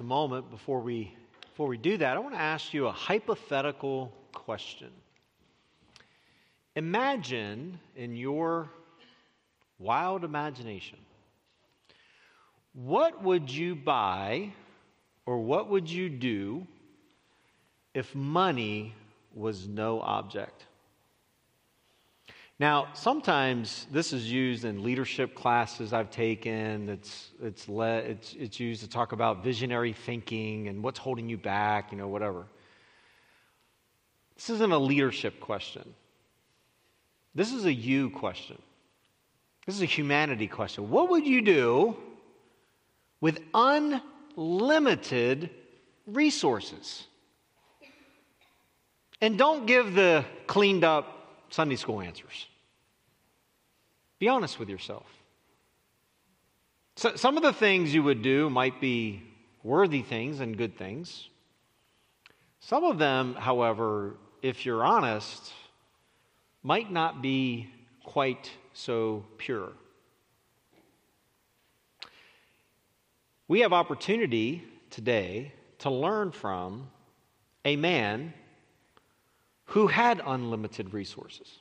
a moment before we before we do that, I want to ask you a hypothetical question. Imagine in your wild imagination, what would you buy or what would you do if money was no object? Now, sometimes this is used in leadership classes I've taken. It's, it's, le- it's, it's used to talk about visionary thinking and what's holding you back, you know, whatever. This isn't a leadership question. This is a you question. This is a humanity question. What would you do with unlimited resources? And don't give the cleaned up Sunday school answers. Be honest with yourself. So, some of the things you would do might be worthy things and good things. Some of them, however, if you're honest, might not be quite so pure. We have opportunity today to learn from a man who had unlimited resources.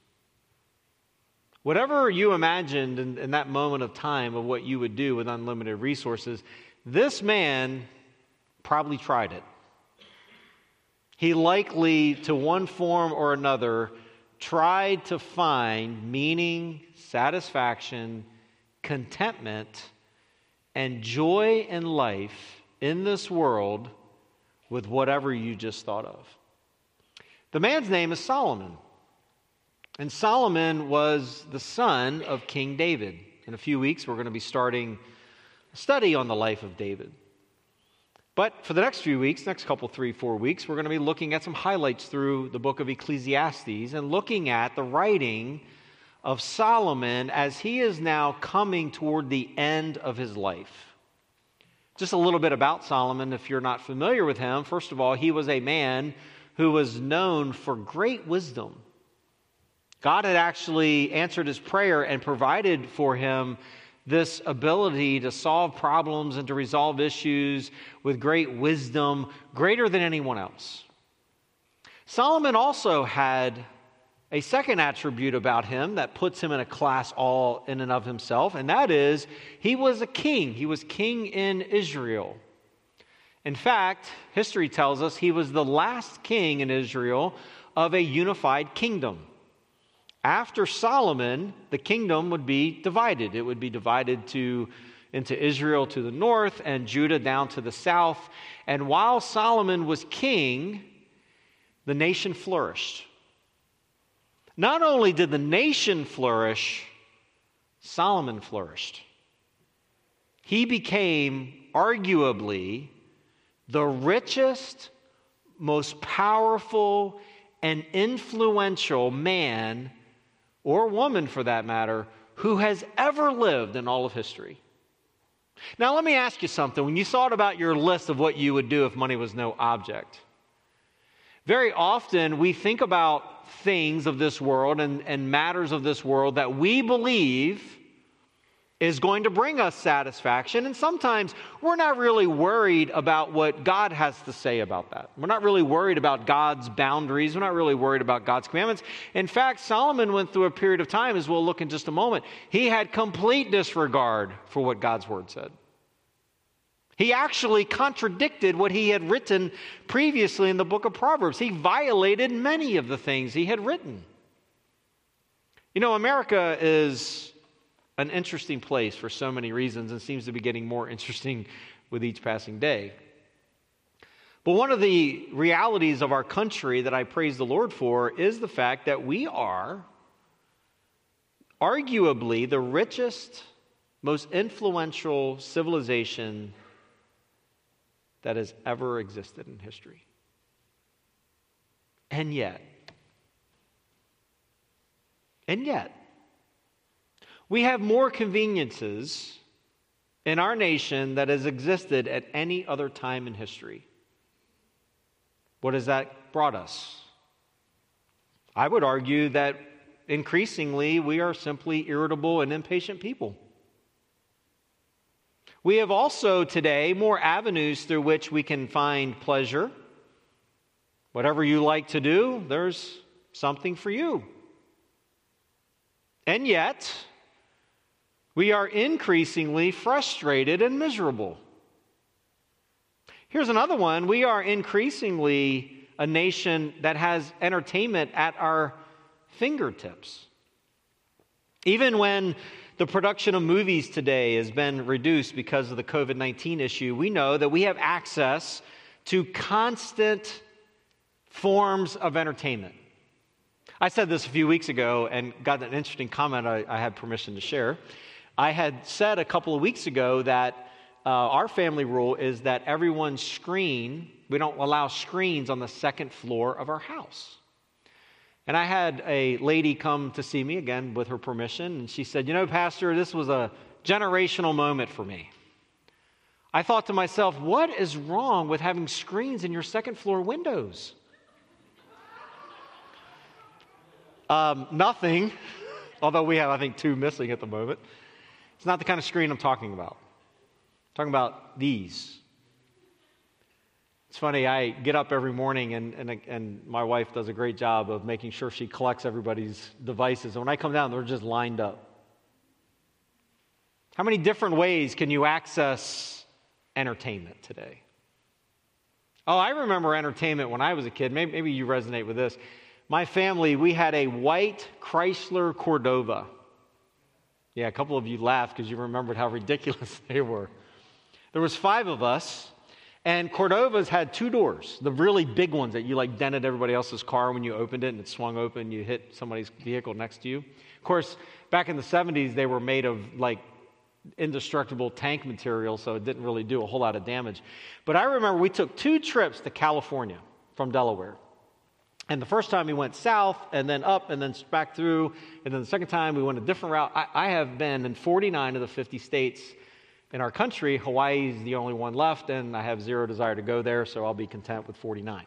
Whatever you imagined in, in, that moment of time of what you would do with unlimited resources, this man probably tried it. He likely, to one form or another, tried to find meaning, satisfaction, contentment, and joy in life in this world with whatever you just thought of. The man's name is Solomon. And Solomon was the son of King David. In a few weeks, we're going to be starting a study on the life of David. But for the next few weeks, next couple, three, four weeks, we're going to be looking at some highlights through the book of Ecclesiastes and looking at the writing of Solomon as he is now coming toward the end of his life. Just a little bit about Solomon, if you're not familiar with him. First of all, he was a man who was known for great wisdom. God had actually answered his prayer and provided for him this ability to solve problems and to resolve issues with great wisdom, greater than anyone else. Solomon also had a second attribute about him that puts him in a class all in and of himself, and that is he was a king. He was king in Israel. In fact, history tells us he was the last king in Israel of a unified kingdom. After Solomon, the kingdom would be divided. It would be divided to, into Israel to the north and Judah down to the south. And while Solomon was king, the nation flourished. Not only did the nation flourish, Solomon flourished. He became arguably the richest, most powerful, and influential man, or woman for that matter, who has ever lived in all of history. Now, let me ask you something. When you thought about your list of what you would do if money was no object, very often we think about things of this world and, and matters of this world that we believe is going to bring us satisfaction. And sometimes we're not really worried about what God has to say about that. We're not really worried about God's boundaries. We're not really worried about God's commandments. In fact, Solomon went through a period of time, as we'll look in just a moment, he had complete disregard for what God's word said. He actually contradicted what he had written previously in the book of Proverbs. He violated many of the things he had written. You know, America is an interesting place for so many reasons and seems to be getting more interesting with each passing day. But one of the realities of our country that I praise the Lord for is the fact that we are arguably the richest, most influential civilization that has ever existed in history. And yet, and yet, we have more conveniences in our nation that has existed at any other time in history. What has that brought us? I would argue that increasingly we are simply irritable and impatient people. We have also today more avenues through which we can find pleasure. Whatever you like to do, there's something for you. And yet, we are increasingly frustrated and miserable. Here's another one. We are increasingly a nation that has entertainment at our fingertips. Even when the production of movies today has been reduced because of the COVID 19 issue, we know that we have access to constant forms of entertainment. I said this a few weeks ago and got an interesting comment I, I had permission to share. I had said a couple of weeks ago that uh, our family rule is that everyone's screen, we don't allow screens on the second floor of our house. And I had a lady come to see me again with her permission, and she said, You know, Pastor, this was a generational moment for me. I thought to myself, What is wrong with having screens in your second floor windows? Um, nothing, although we have, I think, two missing at the moment. It's not the kind of screen I'm talking about. I'm talking about these. It's funny, I get up every morning and, and, and my wife does a great job of making sure she collects everybody's devices. And when I come down, they're just lined up. How many different ways can you access entertainment today? Oh, I remember entertainment when I was a kid. Maybe, maybe you resonate with this. My family, we had a white Chrysler Cordoba. Yeah, a couple of you laughed because you remembered how ridiculous they were. There was five of us, and Cordobas had two doors, the really big ones that you like dented everybody else's car when you opened it and it swung open, you hit somebody's vehicle next to you. Of course, back in the 70s, they were made of like indestructible tank material, so it didn't really do a whole lot of damage. But I remember we took two trips to California from Delaware. And the first time we went south and then up and then back through. And then the second time we went a different route. I, I have been in 49 of the 50 states in our country, Hawaii is the only one left, and I have zero desire to go there, so I'll be content with 49.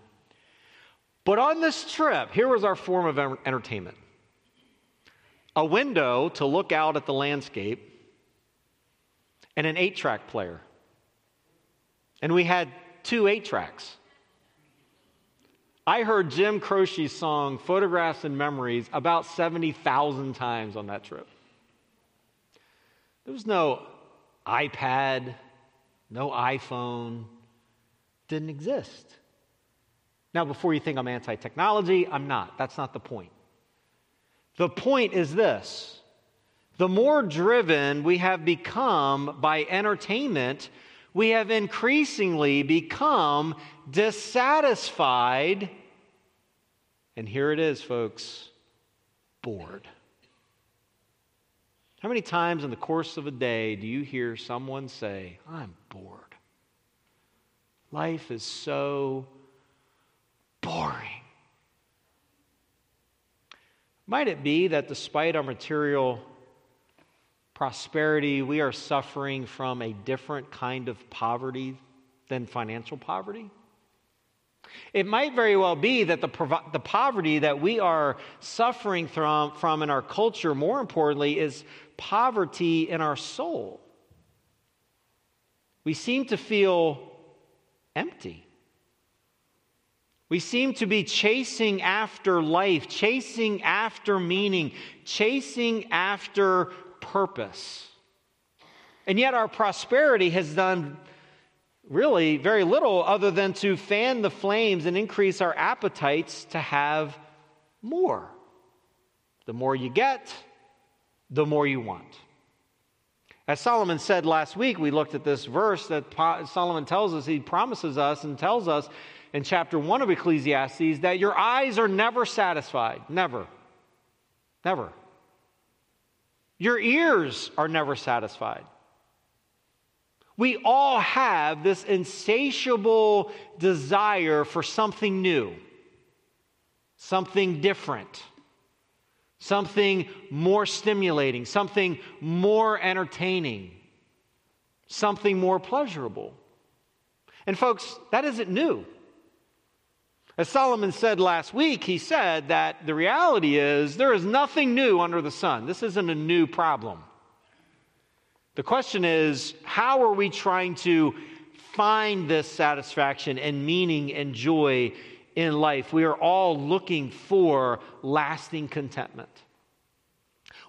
But on this trip, here was our form of entertainment a window to look out at the landscape, and an eight track player. And we had two eight tracks. I heard Jim Croce's song, Photographs and Memories, about 70,000 times on that trip. There was no iPad, no iPhone, didn't exist. Now, before you think I'm anti technology, I'm not. That's not the point. The point is this the more driven we have become by entertainment, we have increasingly become dissatisfied. And here it is, folks bored. How many times in the course of a day do you hear someone say, I'm bored? Life is so boring. Might it be that despite our material prosperity, we are suffering from a different kind of poverty than financial poverty? It might very well be that the, the poverty that we are suffering from, from in our culture, more importantly, is poverty in our soul. We seem to feel empty. We seem to be chasing after life, chasing after meaning, chasing after purpose. And yet, our prosperity has done really very little other than to fan the flames and increase our appetites to have more. The more you get, the more you want. As Solomon said last week, we looked at this verse that Solomon tells us, he promises us and tells us in chapter 1 of Ecclesiastes that your eyes are never satisfied. Never. Never. Your ears are never satisfied. We all have this insatiable desire for something new, something different, something more stimulating, something more entertaining, something more pleasurable. And, folks, that isn't new. As Solomon said last week, he said that the reality is there is nothing new under the sun. This isn't a new problem. The question is how are we trying to find this satisfaction and meaning and joy in life? We are all looking for lasting contentment.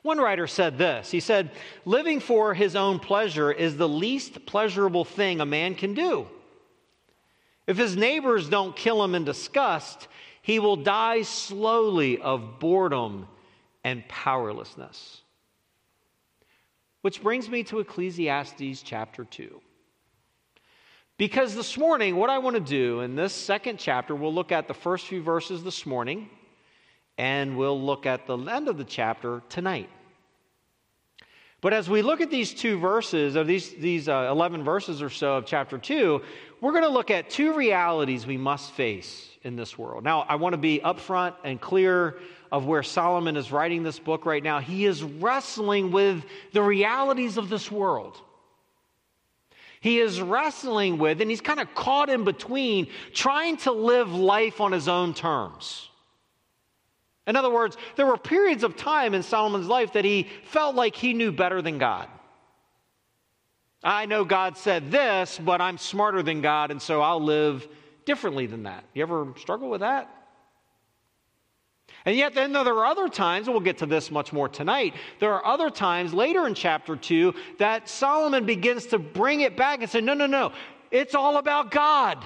One writer said this He said, Living for his own pleasure is the least pleasurable thing a man can do. If his neighbors don't kill him in disgust, he will die slowly of boredom and powerlessness. Which brings me to Ecclesiastes chapter 2. Because this morning, what I want to do in this second chapter, we'll look at the first few verses this morning, and we'll look at the end of the chapter tonight. But as we look at these two verses, or these, these uh, 11 verses or so of chapter 2, we're going to look at two realities we must face in this world. Now, I want to be upfront and clear of where Solomon is writing this book right now. He is wrestling with the realities of this world. He is wrestling with, and he's kind of caught in between trying to live life on his own terms. In other words, there were periods of time in Solomon's life that he felt like he knew better than God. I know God said this, but I'm smarter than God, and so I'll live differently than that. You ever struggle with that? And yet, then there are other times, and we'll get to this much more tonight. There are other times later in chapter 2 that Solomon begins to bring it back and say, No, no, no, it's all about God,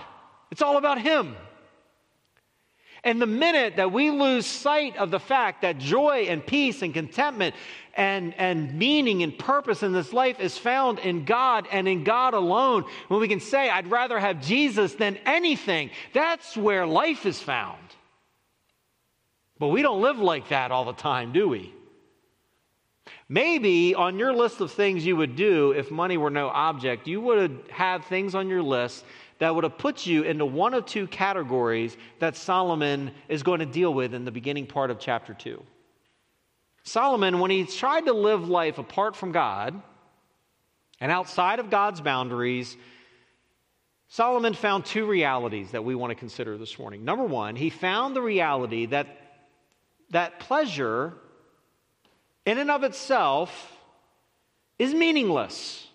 it's all about Him. And the minute that we lose sight of the fact that joy and peace and contentment and, and meaning and purpose in this life is found in God and in God alone, when we can say, I'd rather have Jesus than anything, that's where life is found. But we don't live like that all the time, do we? Maybe on your list of things you would do if money were no object, you would have things on your list that would have put you into one of two categories that Solomon is going to deal with in the beginning part of chapter 2. Solomon, when he tried to live life apart from God and outside of God's boundaries, Solomon found two realities that we want to consider this morning. Number one, he found the reality that, that pleasure, in and of itself, is meaningless.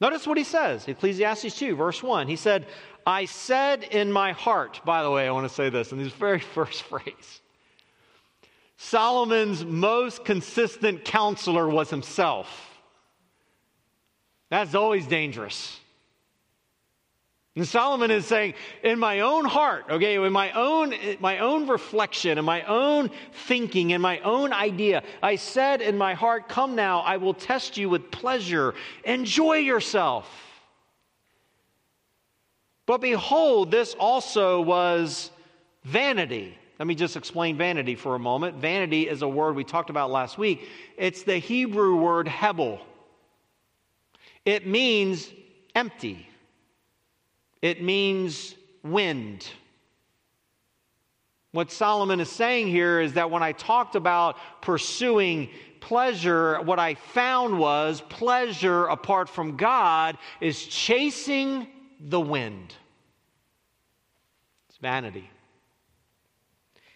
Notice what he says, Ecclesiastes 2, verse 1. He said, I said in my heart, by the way, I want to say this in this very first phrase. Solomon's most consistent counselor was himself. That's always dangerous. And Solomon is saying, in my own heart, okay, in my own, my own reflection, in my own thinking, in my own idea, I said in my heart, Come now, I will test you with pleasure. Enjoy yourself. But behold, this also was vanity. Let me just explain vanity for a moment. Vanity is a word we talked about last week. It's the Hebrew word hebel. It means empty. It means wind. What Solomon is saying here is that when I talked about pursuing pleasure, what I found was pleasure apart from God is chasing the wind. It's vanity.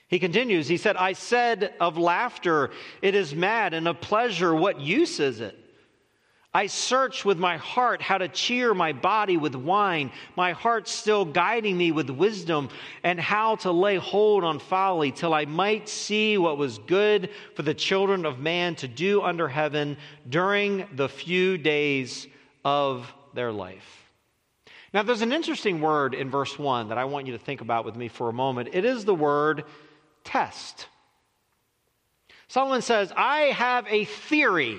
He continues, he said, I said of laughter, it is mad, and of pleasure, what use is it? I search with my heart how to cheer my body with wine, my heart still guiding me with wisdom, and how to lay hold on folly, till I might see what was good for the children of man to do under heaven during the few days of their life. Now, there's an interesting word in verse 1 that I want you to think about with me for a moment. It is the word test. Solomon says, I have a theory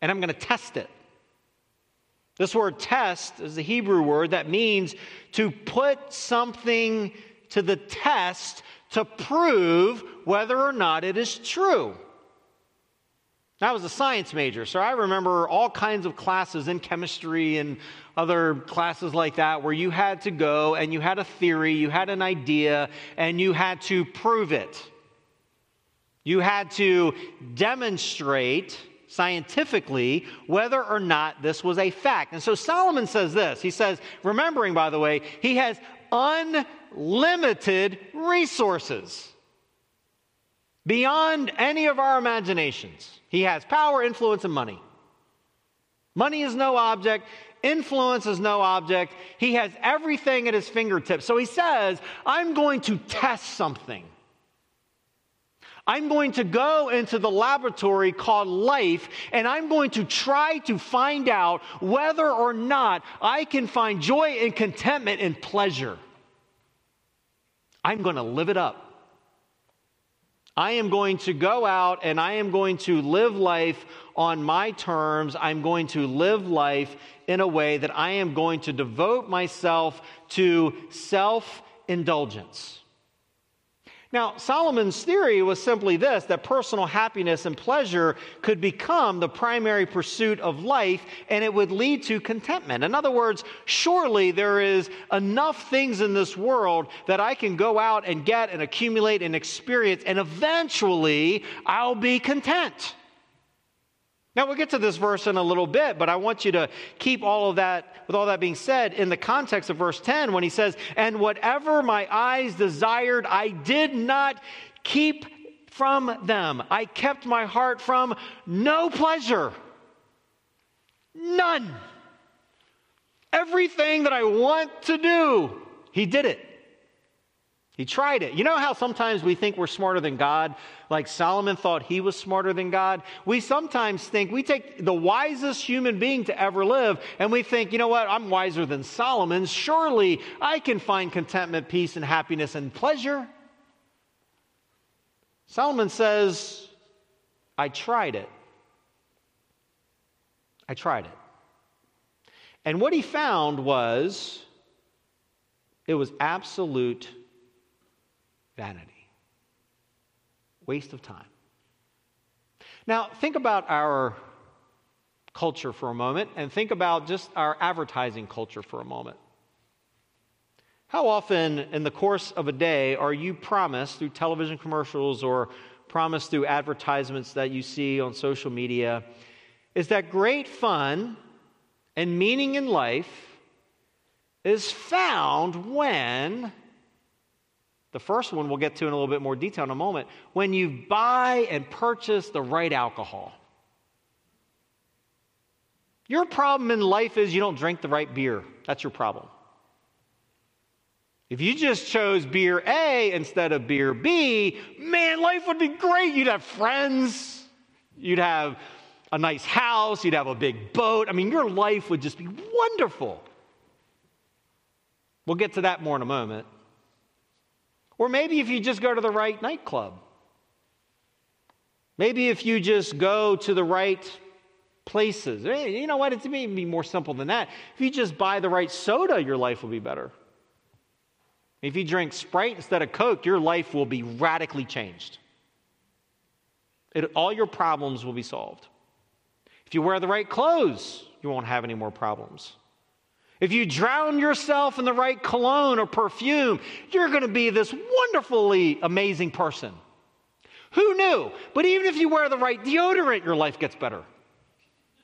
and I'm going to test it. This word test is the Hebrew word that means to put something to the test to prove whether or not it is true. I was a science major, so I remember all kinds of classes in chemistry and other classes like that where you had to go and you had a theory, you had an idea, and you had to prove it. You had to demonstrate scientifically whether or not this was a fact. And so Solomon says this. He says, remembering, by the way, he has unlimited resources. beyond any of our imaginations. He has power, influence, and money. Money is no object. Influence is no object. He has everything at his fingertips. So he says, I'm going to test something. I'm going to go into the laboratory called life and I'm going to try to find out whether or not I can find joy and contentment and pleasure. I'm going to live it up. I am going to go out and I am going to live life on my terms. I'm going to live life in a way that I am going to devote myself to self indulgence. Now, Solomon's theory was simply this that personal happiness and pleasure could become the primary pursuit of life and it would lead to contentment. In other words, surely there is enough things in this world that I can go out and get and accumulate and experience, and eventually I'll be content. Now, we'll get to this verse in a little bit, but I want you to keep all of that, with all that being said, in the context of verse 10 when he says, And whatever my eyes desired, I did not keep from them. I kept my heart from no pleasure. None. Everything that I want to do, he did it. He tried it. You know how sometimes we think we're smarter than God? Like Solomon thought he was smarter than God? We sometimes think, we take the wisest human being to ever live, and we think, you know what, I'm wiser than Solomon. Surely I can find contentment, peace, and happiness and pleasure. Solomon says, I tried it. I tried it. And what he found was it was absolute vanity, waste of time. Now, think about our culture for a moment and think about just our advertising culture for a moment. How often in the course of a day are you promised through television commercials or promised through advertisements that you see on social media is that great fun and meaning in life is found when the first one we'll get to in a little bit more detail in a moment. When you buy and purchase the right alcohol. Your problem in life is you don't drink the right beer. That's your problem. If you just chose beer A instead of beer B, man, life would be great. You'd have friends, you'd have a nice house, you'd have a big boat. I mean, your life would just be wonderful. We'll get to that more in a moment. Or maybe if you just go to the right nightclub. Maybe if you just go to the right places. Eh, you know what? It It's maybe more simple than that. If you just buy the right soda, your life will be better. If you drink Sprite instead of Coke, your life will be radically changed. It, all your problems will be solved. If you wear the right clothes, you won't have any more problems. If you drown yourself in the right cologne or perfume, you're going to be this wonderfully amazing person. Who knew? But even if you wear the right deodorant, your life gets better.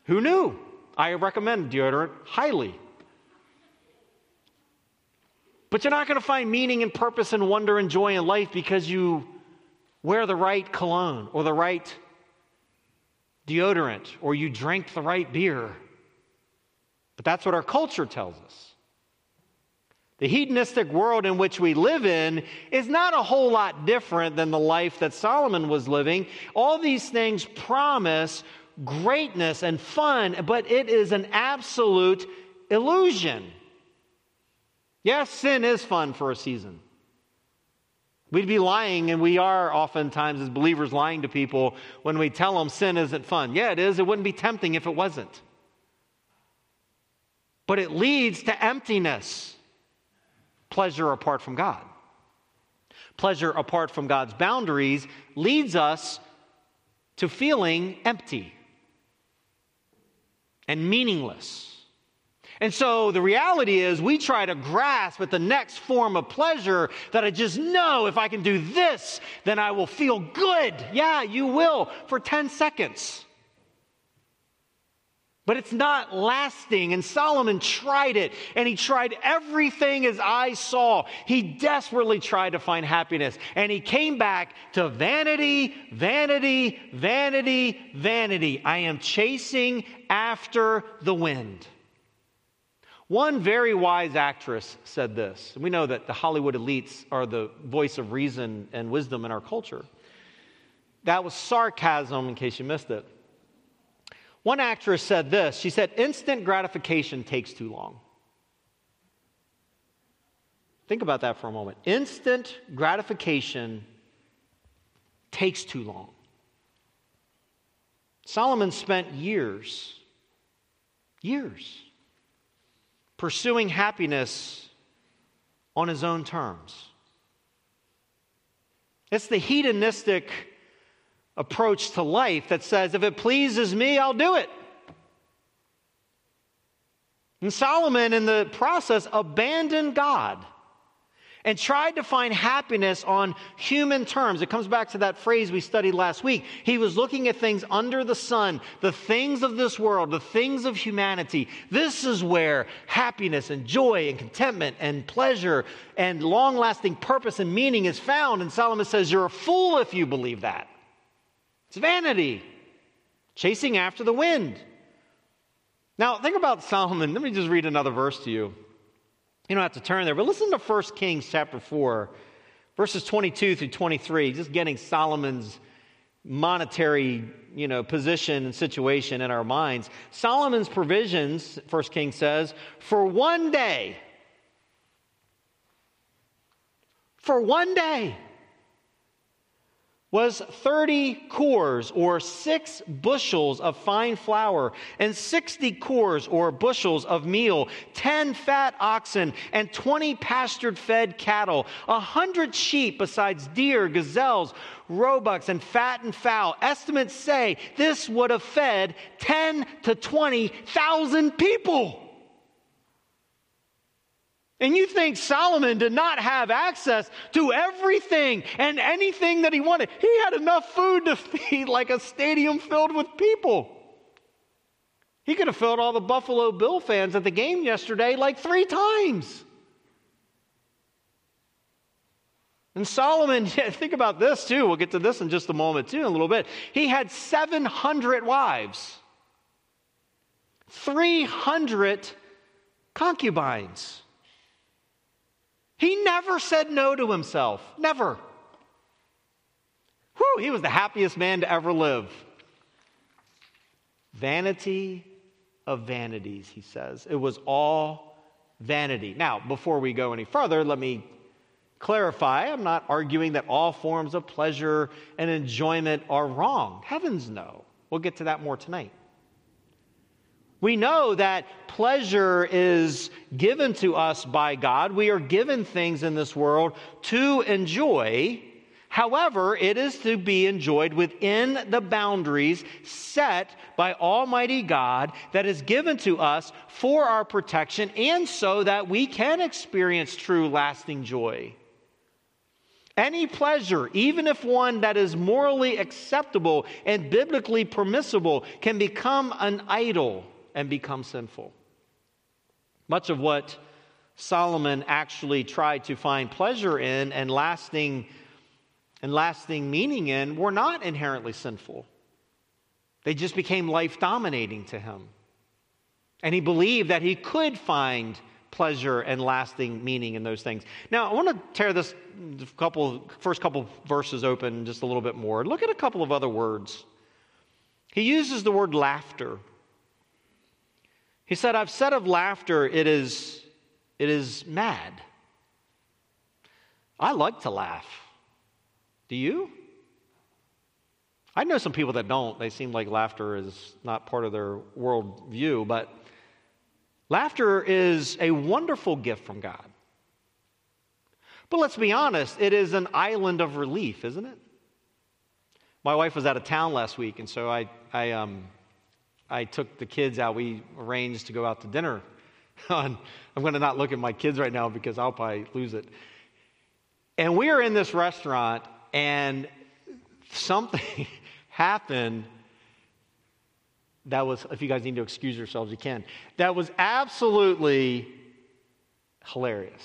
Who knew? I recommend deodorant highly. But you're not going to find meaning and purpose and wonder and joy in life because you wear the right cologne or the right deodorant or you drink the right beer. But that's what our culture tells us. The hedonistic world in which we live in is not a whole lot different than the life that Solomon was living. All these things promise greatness and fun, but it is an absolute illusion. Yes, sin is fun for a season. We'd be lying, and we are oftentimes as believers lying to people when we tell them sin isn't fun. Yeah, it is. It wouldn't be tempting if it wasn't but it leads to emptiness. Pleasure apart from God. Pleasure apart from God's boundaries leads us to feeling empty and meaningless. And so the reality is, we try to grasp at the next form of pleasure that I just know if I can do this, then I will feel good. Yeah, you will for 10 seconds. But it's not lasting. And Solomon tried it, and he tried everything his eyes saw. He desperately tried to find happiness. And he came back to vanity, vanity, vanity, vanity. I am chasing after the wind. One very wise actress said this. We know that the Hollywood elites are the voice of reason and wisdom in our culture. That was sarcasm, in case you missed it. One actress said this she said, instant gratification takes too long. Think about that for a moment. Instant gratification takes too long. Solomon spent years, years, pursuing happiness on his own terms. It's the hedonistic approach to life that says, if it pleases me, I'll do it. And Solomon, in the process, abandoned God and tried to find happiness on human terms. It comes back to that phrase we studied last week. He was looking at things under the sun, the things of this world, the things of humanity. This is where happiness and joy and contentment and pleasure and long lasting purpose and meaning is found. And Solomon says, You're a fool if you believe that. It's vanity, chasing after the wind. Now, think about Solomon. Let me just read another verse to you. You don't have to turn there, but listen to 1 Kings chapter 4, verses 22 through 23, just getting Solomon's monetary you know, position and situation in our minds. Solomon's provisions, 1 Kings says, for one day, for one day, was 30 cors or six bushels of fine flour, and 60 cors or bushels of meal, 10 fat oxen, and 20 pastured fed cattle, a 100 sheep besides deer, gazelles, roebucks, and fattened fowl. Estimates say this would have fed 10 to 20,000 people. And you think Solomon did not have access to everything and anything that he wanted. He had enough food to feed like a stadium filled with people. He could have filled all the Buffalo Bill fans at the game yesterday like three times. And Solomon, think about this too. We'll get to this in just a moment too, in a little bit. He had 700 wives, 300 concubines. He never said no to himself. Never. Whew, he was the happiest man to ever live. Vanity of vanities, he says. It was all vanity. Now, before we go any further, let me clarify I'm not arguing that all forms of pleasure and enjoyment are wrong. Heavens, no. We'll get to that more tonight. We know that pleasure is given to us by God. We are given things in this world to enjoy. However, it is to be enjoyed within the boundaries set by Almighty God that is given to us for our protection and so that we can experience true lasting joy. Any pleasure, even if one that is morally acceptable and biblically permissible, can become an idol and become sinful. Much of what Solomon actually tried to find pleasure in and lasting and lasting meaning in were not inherently sinful. They just became life dominating to him. And he believed that he could find pleasure and lasting meaning in those things. Now, I want to tear this couple first couple verses open just a little bit more. Look at a couple of other words. He uses the word laughter. He said, I've said of laughter, it is, it is mad. I like to laugh. Do you? I know some people that don't. They seem like laughter is not part of their worldview, but laughter is a wonderful gift from God. But let's be honest, it is an island of relief, isn't it? My wife was out of town last week, and so I, I um, I took the kids out. We arranged to go out to dinner. I'm going to not look at my kids right now because I'll probably lose it. And we are in this restaurant, and something happened That was, if you guys need to excuse yourselves, you can. That was absolutely hilarious.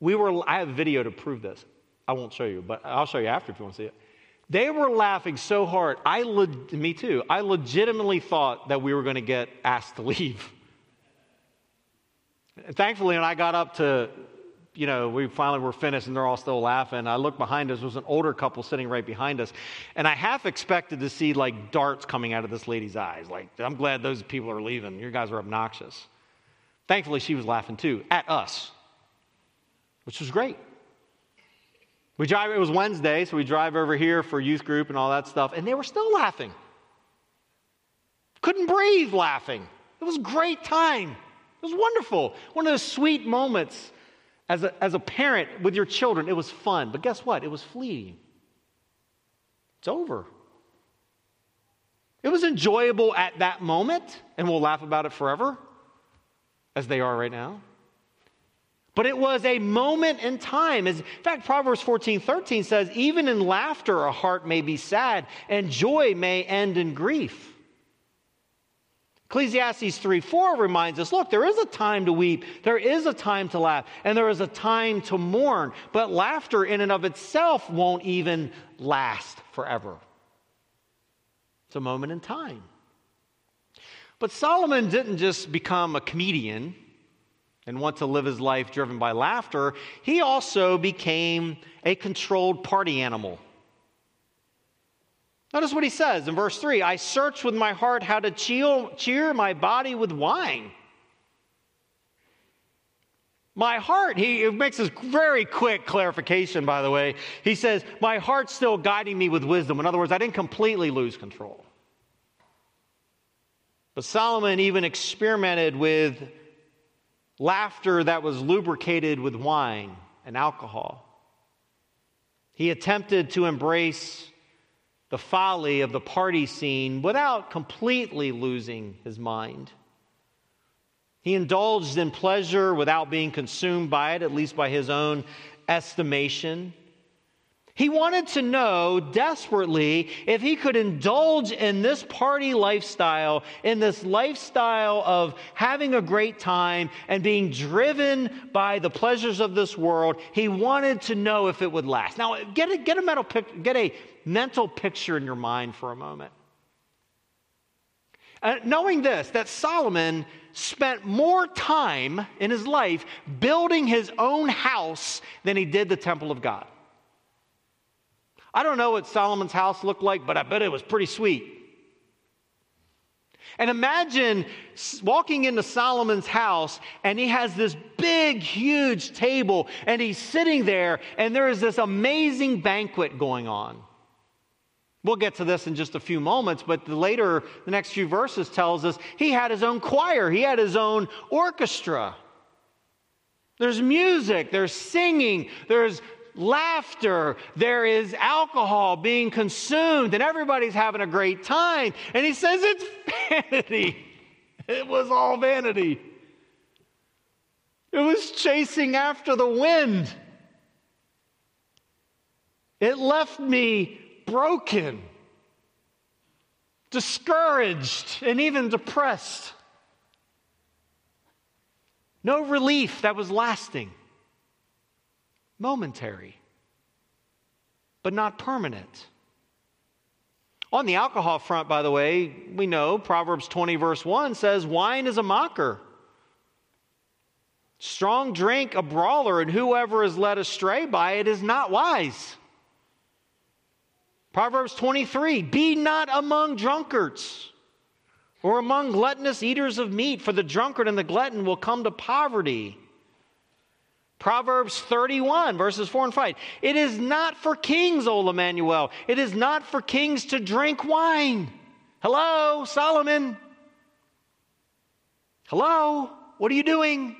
We were, I have video to prove this. I won't show you, but I'll show you after if you want to see it. They were laughing so hard. I, le- me too. I legitimately thought that we were going to get asked to leave. And thankfully, when I got up to, you know, we finally were finished and they're all still laughing. I looked behind us, there was an older couple sitting right behind us. And I half expected to see like darts coming out of this lady's eyes. Like, I'm glad those people are leaving. You guys are obnoxious. Thankfully, she was laughing too at us, which was great. We drive, it was Wednesday, so we drive over here for youth group and all that stuff, and they were still laughing. Couldn't breathe laughing. It was a great time. It was wonderful. One of those sweet moments as a, as a parent with your children. It was fun. But guess what? It was fleeting. It's over. It was enjoyable at that moment, and we'll laugh about it forever, as they are right now. But it was a moment in time. As, in fact, Proverbs 14 13 says, Even in laughter, a heart may be sad, and joy may end in grief. Ecclesiastes 3 4 reminds us look, there is a time to weep, there is a time to laugh, and there is a time to mourn, but laughter in and of itself won't even last forever. It's a moment in time. But Solomon didn't just become a comedian and want to live his life driven by laughter, he also became a controlled party animal. Notice what he says in verse 3 I search with my heart how to cheer, my body with wine. My heart, he makes this very quick clarification, by the way. He says, My heart's still guiding me with wisdom. In other words, I didn't completely lose control. But Solomon even experimented with laughter that was lubricated with wine and alcohol. He attempted to embrace the folly of the party scene without completely losing his mind. He indulged in pleasure without being consumed by it, at least by his own estimation. He wanted to know desperately if he could indulge in this party lifestyle, in this lifestyle of having a great time and being driven by the pleasures of this world. He wanted to know if it would last. Now, get a, get a, mental, get a mental picture in your mind for a moment. Uh, knowing this, that Solomon spent more time in his life building his own house than he did the temple of God. I don't know what Solomon's house looked like, but I bet it was pretty sweet. And imagine walking into Solomon's house and he has this big, huge table and he's sitting there and there is this amazing banquet going on. We'll get to this in just a few moments, but the later, the next few verses tells us he had his own choir, he had his own orchestra. There's music, there's singing, there's laughter, there is alcohol being consumed, and everybody's having a great time. And he says it's vanity. It was all vanity. It was chasing after the wind. It left me broken, discouraged, and even depressed. No relief that was lasting momentary, but not permanent. On the alcohol front, by the way, we know Proverbs 20, verse 1 says, Wine is a mocker. Strong drink a brawler, and whoever is led astray by it is not wise. Proverbs 23 Be not among drunkards or among gluttonous eaters of meat, for the drunkard and the glutton will come to poverty. Proverbs 31, verses 4 and 5. It is not for kings, O Lemuel. It is not for kings to drink wine. Hello, Solomon. Hello, what are you doing?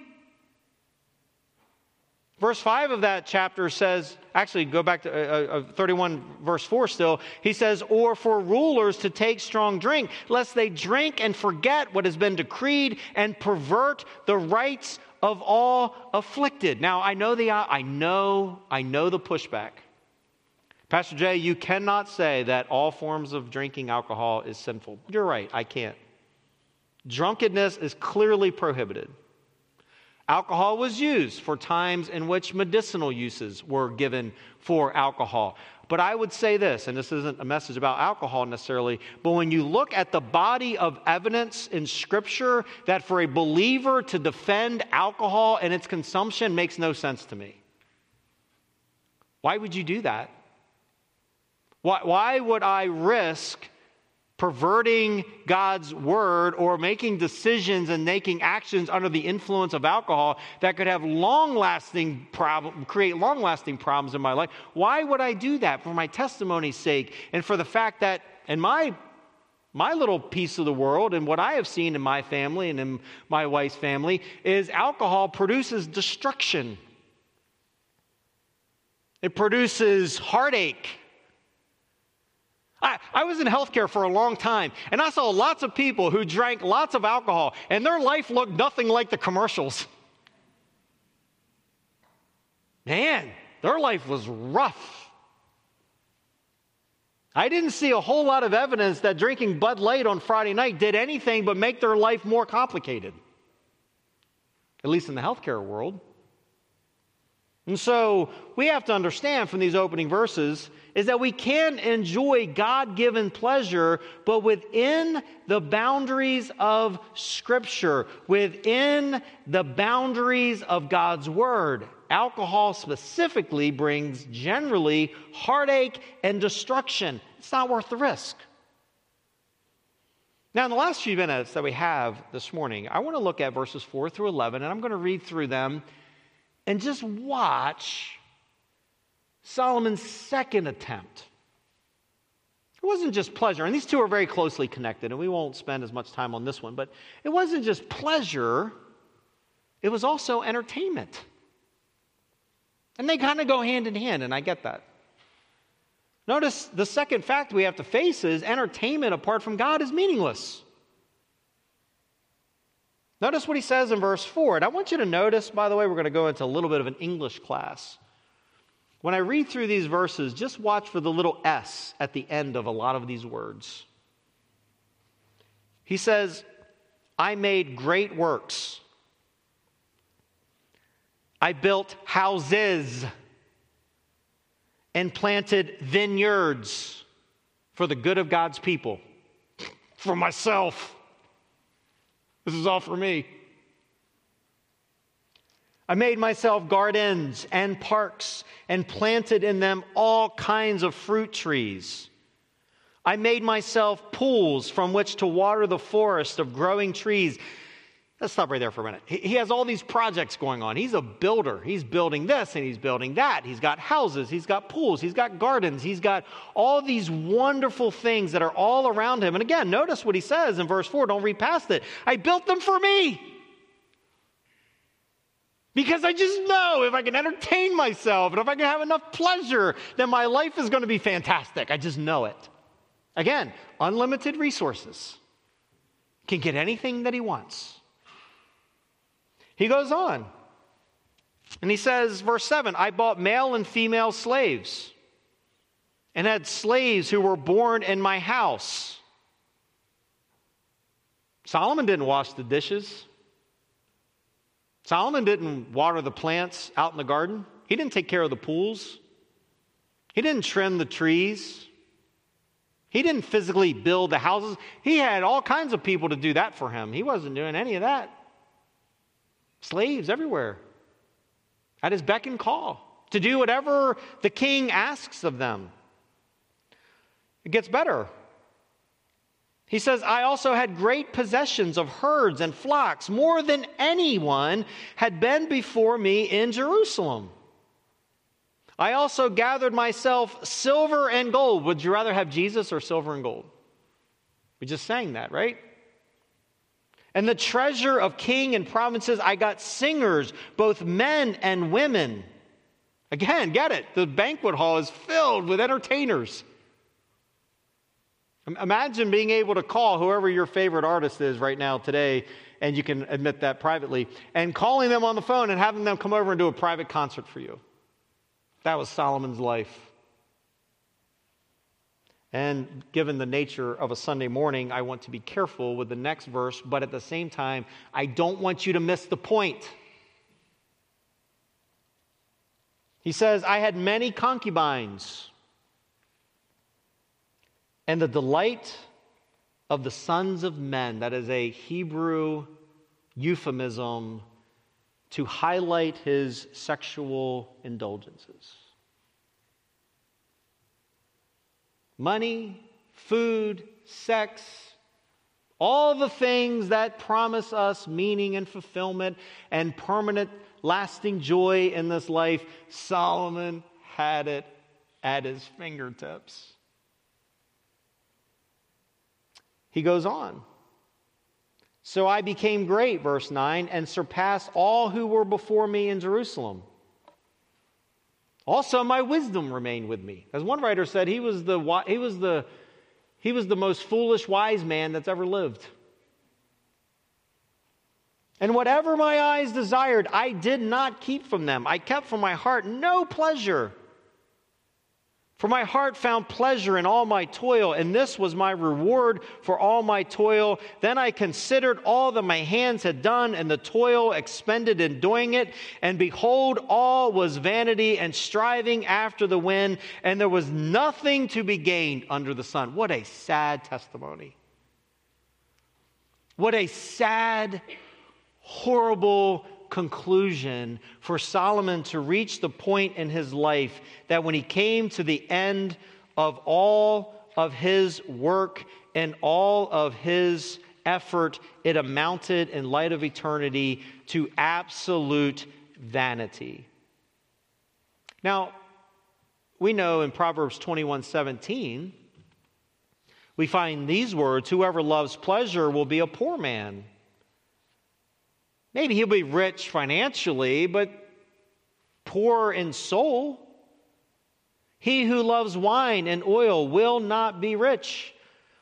Verse 5 of that chapter says, actually, go back to uh, uh, 31, verse 4 still. He says, Or for rulers to take strong drink, lest they drink and forget what has been decreed and pervert the rights of all afflicted. Now, I know the, I know, I know the pushback. Pastor Jay, you cannot say that all forms of drinking alcohol is sinful. You're right, I can't. Drunkenness is clearly prohibited. Alcohol was used for times in which medicinal uses were given for alcohol. But I would say this, and this isn't a message about alcohol necessarily, but when you look at the body of evidence in Scripture, that for a believer to defend alcohol and its consumption makes no sense to me. Why would you do that? Why, why would I risk perverting God's word or making decisions and making actions under the influence of alcohol that could have long-lasting problem create long-lasting problems in my life. Why would I do that? For my testimony's sake and for the fact that in my my little piece of the world and what I have seen in my family and in my wife's family is alcohol produces destruction. It produces heartache I, I, was in healthcare for a long time, and I saw lots of people who drank lots of alcohol, and their life looked nothing like the commercials. Man, their life was rough. I didn't see a whole lot of evidence that drinking Bud Light on Friday night did anything but make their life more complicated, at least in the healthcare world. And so we have to understand from these opening verses is that we can enjoy God given pleasure, but within the boundaries of Scripture, within the boundaries of God's Word. Alcohol specifically brings generally heartache and destruction. It's not worth the risk. Now, in the last few minutes that we have this morning, I want to look at verses 4 through 11, and I'm going to read through them and just watch Solomon's second attempt. It wasn't just pleasure, and these two are very closely connected, and we won't spend as much time on this one, but it wasn't just pleasure, it was also entertainment. And they kind of go hand in hand, and I get that. Notice the second fact we have to face is entertainment apart from God is meaningless. Notice what he says in verse 4. And I want you to notice, by the way, we're going to go into a little bit of an English class. When I read through these verses, just watch for the little S at the end of a lot of these words. He says, I made great works. I built houses and planted vineyards for the good of God's people, for myself. This is all for me. I made myself gardens and parks and planted in them all kinds of fruit trees. I made myself pools from which to water the forest of growing trees Let's stop right there for a minute. He has all these projects going on. He's a builder. He's building this and he's building that. He's got houses, he's got pools, he's got gardens, he's got all these wonderful things that are all around him. And again, notice what he says in verse 4. Don't read past it. I built them for me. Because I just know if I can entertain myself and if I can have enough pleasure, then my life is going to be fantastic. I just know it. Again, unlimited resources. Can get anything that he wants. He goes on. And he says, verse 7 I bought male and female slaves and had slaves who were born in my house. Solomon didn't wash the dishes. Solomon didn't water the plants out in the garden. He didn't take care of the pools. He didn't trim the trees. He didn't physically build the houses. He had all kinds of people to do that for him. He wasn't doing any of that. Slaves everywhere at his beck and call to do whatever the king asks of them. It gets better. He says, I also had great possessions of herds and flocks, more than anyone had been before me in Jerusalem. I also gathered myself silver and gold. Would you rather have Jesus or silver and gold? We just sang that, right? And the treasure of king and provinces, I got singers, both men and women. Again, get it. The banquet hall is filled with entertainers. Imagine being able to call whoever your favorite artist is right now today, and you can admit that privately, and calling them on the phone and having them come over and do a private concert for you. That was Solomon's life. And given the nature of a Sunday morning, I want to be careful with the next verse, but at the same time, I don't want you to miss the point. He says, I had many concubines, and the delight of the sons of men, that is a Hebrew euphemism to highlight his sexual indulgences. Money, food, sex, all the things that promise us meaning and fulfillment and permanent, lasting joy in this life, Solomon had it at his fingertips. He goes on. So I became great, verse 9, and surpassed all who were before me in Jerusalem. Also, my wisdom remained with me. As one writer said, he was the, he was the, he was the most foolish wise man that's ever lived. And whatever my eyes desired, I did not keep from them. I kept from my heart no pleasure for my heart found pleasure in all my toil, and this was my reward for all my toil. Then I considered all that my hands had done and the toil expended in doing it, and behold, all was vanity and striving after the wind, and there was nothing to be gained under the sun. What a sad testimony. What a sad, horrible conclusion for Solomon to reach the point in his life that when he came to the end of all of his work and all of his effort, it amounted in light of eternity to absolute vanity. Now, we know in Proverbs 21 17, we find these words Whoever loves pleasure will be a poor man. Maybe he'll be rich financially, but poor in soul. He who loves wine and oil will not be rich.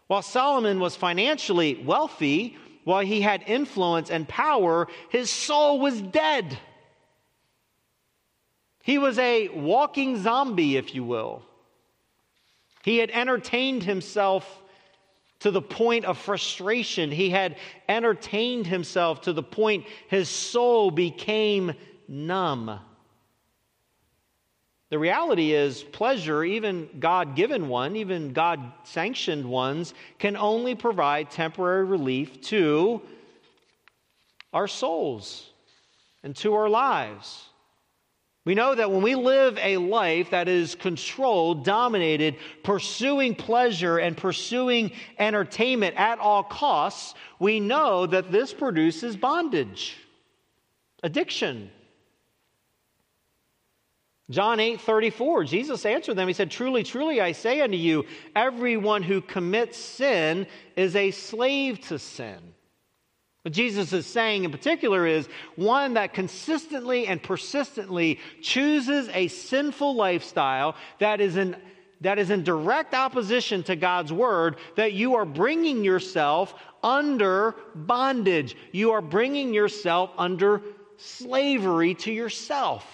While Solomon was financially wealthy, while he had influence and power, his soul was dead. He was a walking zombie, if you will. He had entertained himself to the point of frustration. He had entertained himself to the point his soul became numb. The reality is, pleasure, even God given one, even God sanctioned ones, can only provide temporary relief to our souls and to our lives. We know that when we live a life that is controlled, dominated, pursuing pleasure and pursuing entertainment at all costs, we know that this produces bondage, addiction. John 8 34, Jesus answered them. He said, Truly, truly, I say unto you, everyone who commits sin is a slave to sin. What Jesus is saying in particular is one that consistently and persistently chooses a sinful lifestyle that is in that is in direct opposition to God's word, that you are bringing yourself under bondage. You are bringing yourself under slavery to yourself.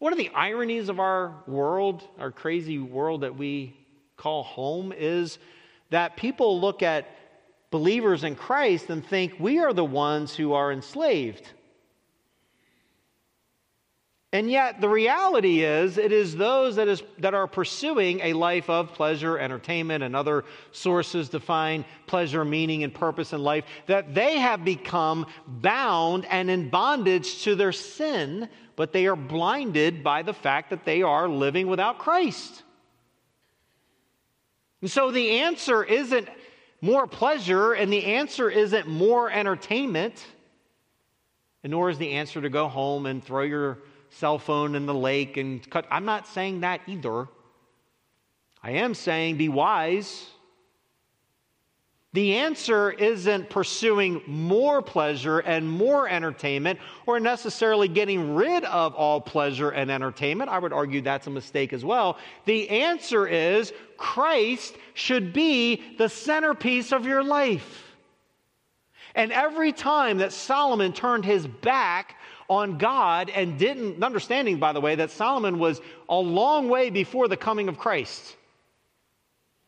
One of the ironies of our world, our crazy world that we call home, is that people look at believers in Christ and think we are the ones who are enslaved. And yet, the reality is, it is those that, is, that are pursuing a life of pleasure, entertainment, and other sources to find pleasure, meaning, and purpose in life, that they have become bound and in bondage to their sin, but they are blinded by the fact that they are living without Christ. And so the answer isn't more pleasure, and the answer isn't more entertainment, and nor is the answer to go home and throw your cell phone in the lake and cut. I'm not saying that either. I am saying be wise the answer isn't pursuing more pleasure and more entertainment or necessarily getting rid of all pleasure and entertainment. I would argue that's a mistake as well. The answer is Christ should be the centerpiece of your life. And every time that Solomon turned his back on God and didn't, understanding, by the way, that Solomon was a long way before the coming of Christ.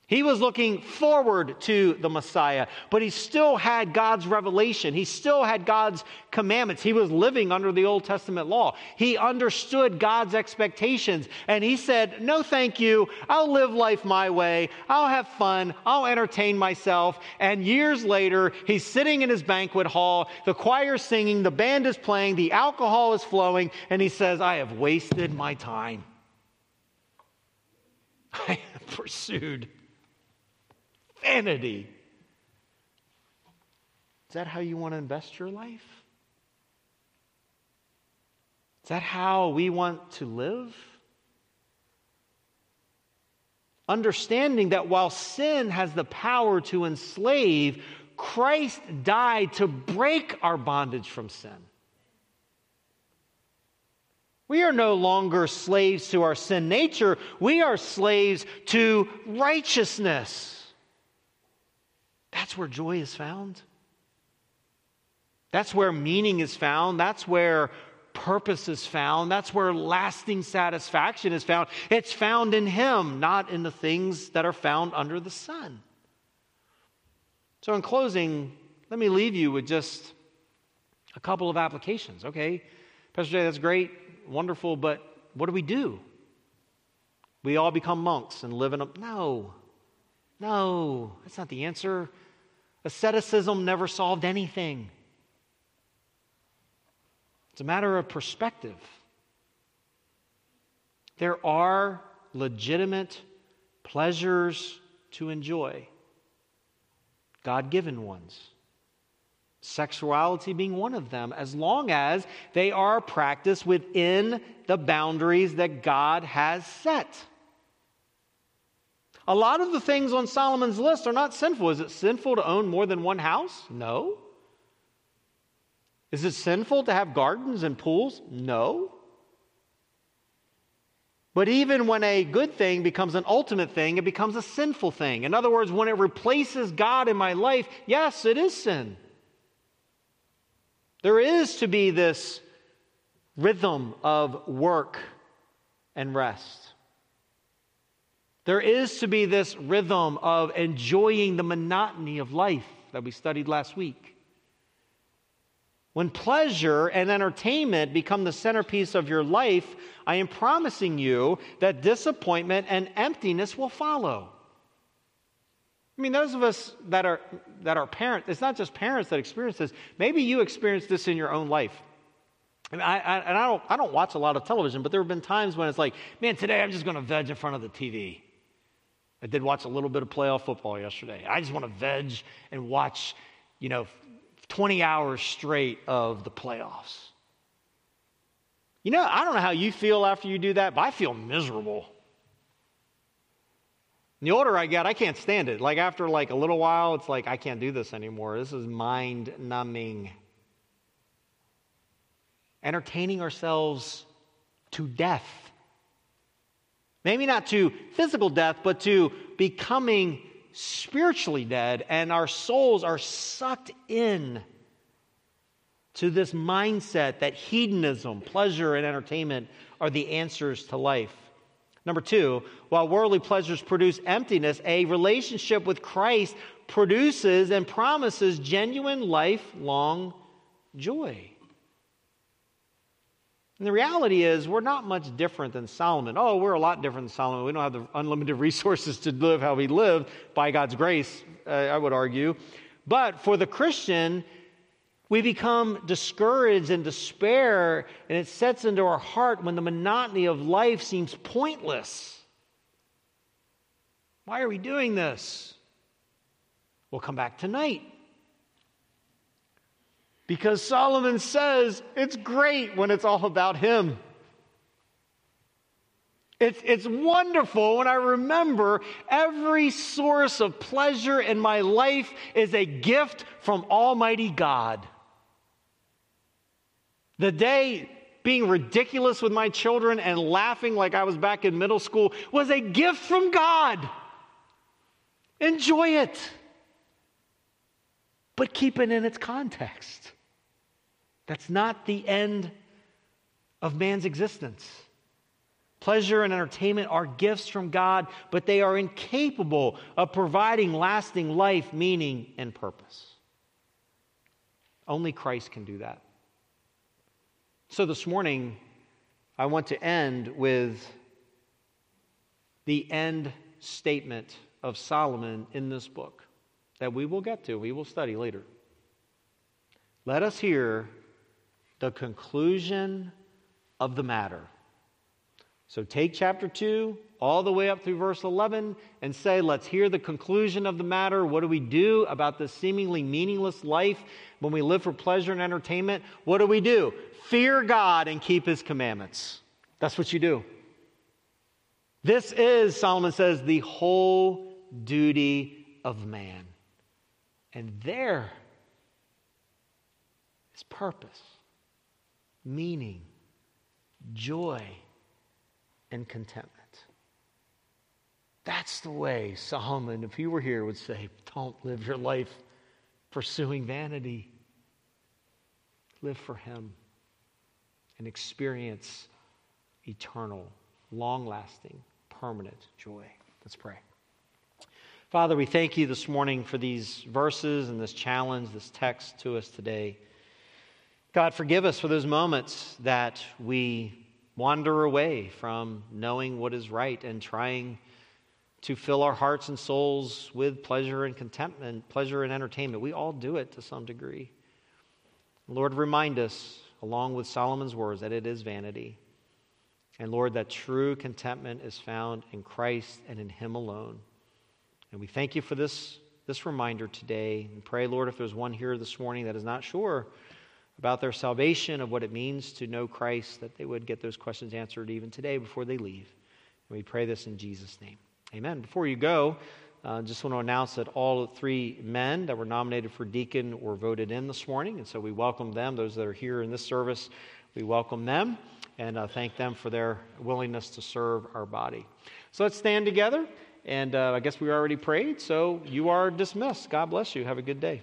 He was looking forward to the Messiah, but he still had God's revelation. He still had God's commandments. He was living under the Old Testament law. He understood God's expectations, and he said, No, thank you. I'll live life my way. I'll have fun. I'll entertain myself. And years later, he's sitting in his banquet hall. The choir's singing, the band is playing, the alcohol is flowing, and he says, I have wasted my time. I have pursued Is that how you want to invest your life? Is that how we want to live? Understanding that while sin has the power to enslave, Christ died to break our bondage from sin. We are no longer slaves to our sin nature, we are slaves to righteousness. That's where joy is found. That's where meaning is found. That's where purpose is found. That's where lasting satisfaction is found. It's found in Him, not in the things that are found under the sun. So, in closing, let me leave you with just a couple of applications. Okay, Pastor Jay, that's great, wonderful, but what do we do? We all become monks and live in a. No, no, that's not the answer. Asceticism never solved anything. It's a matter of perspective. There are legitimate pleasures to enjoy, God given ones. Sexuality being one of them, as long as they are practiced within the boundaries that God has set. A lot of the things on Solomon's list are not sinful. Is it sinful to own more than one house? No. Is it sinful to have gardens and pools? No. But even when a good thing becomes an ultimate thing, it becomes a sinful thing. In other words, when it replaces God in my life, yes, it is sin. There is to be this rhythm of work and rest. There is to be this rhythm of enjoying the monotony of life that we studied last week. When pleasure and entertainment become the centerpiece of your life, I am promising you that disappointment and emptiness will follow. I mean, those of us that are, that are parents, it's not just parents that experience this. Maybe you experienced this in your own life. I I, and I don't, I don't watch a lot of television, but there have been times when it's like, man, today I'm just going to veg in front of the TV. I did watch a little bit of playoff football yesterday. I just want to veg and watch, you know, 20 hours straight of the playoffs. You know, I don't know how you feel after you do that, but I feel miserable. And the older I get, I can't stand it. Like after like a little while, it's like I can't do this anymore. This is mind numbing. Entertaining ourselves to death Maybe not to physical death, but to becoming spiritually dead, and our souls are sucked in to this mindset that hedonism, pleasure, and entertainment are the answers to life. Number two, while worldly pleasures produce emptiness, a relationship with Christ produces and promises genuine lifelong joy. And the reality is, we're not much different than Solomon. Oh, we're a lot different than Solomon. We don't have the unlimited resources to live how we live by God's grace, uh, I would argue. But for the Christian, we become discouraged and despair, and it sets into our heart when the monotony of life seems pointless. Why are we doing this? We'll come back tonight. Because Solomon says it's great when it's all about him. It's, it's wonderful when I remember every source of pleasure in my life is a gift from Almighty God. The day being ridiculous with my children and laughing like I was back in middle school was a gift from God. Enjoy it, but keep it in its context. That's not the end of man's existence. Pleasure and entertainment are gifts from God, but they are incapable of providing lasting life, meaning, and purpose. Only Christ can do that. So this morning, I want to end with the end statement of Solomon in this book that we will get to, we will study later. Let us hear the conclusion of the matter. So take chapter 2 all the way up through verse 11 and say, let's hear the conclusion of the matter. What do we do about this seemingly meaningless life when we live for pleasure and entertainment? What do we do? Fear God and keep his commandments. That's what you do. This is, Solomon says, the whole duty of man. And there is purpose, meaning, joy and contentment. That's the way Solomon, if he were here, would say, Don't live your life pursuing vanity. Live for Him and experience eternal, long lasting, permanent joy. Let's pray. Father, we thank you this morning for these verses and this challenge, this text to us today. God, forgive us for those moments that we wander away from knowing what is right and trying to fill our hearts and souls with pleasure and contentment, pleasure and entertainment. We all do it to some degree. Lord, remind us, along with Solomon's words, that it is vanity. And Lord, that true contentment is found in Christ and in Him alone. And we thank you for this, this reminder today. And pray, Lord, if there's one here this morning that is not sure about their salvation, of what it means to know Christ, that they would get those questions answered even today before they leave. And we pray this in Jesus' name. Amen. Before you go, uh, just want to announce that all three men that were nominated for deacon were voted in this morning. And so we welcome them. Those that are here in this service, we welcome them and uh, thank them for their willingness to serve our body. So let's stand together. And uh, I guess we already prayed. So you are dismissed. God bless you. Have a good day.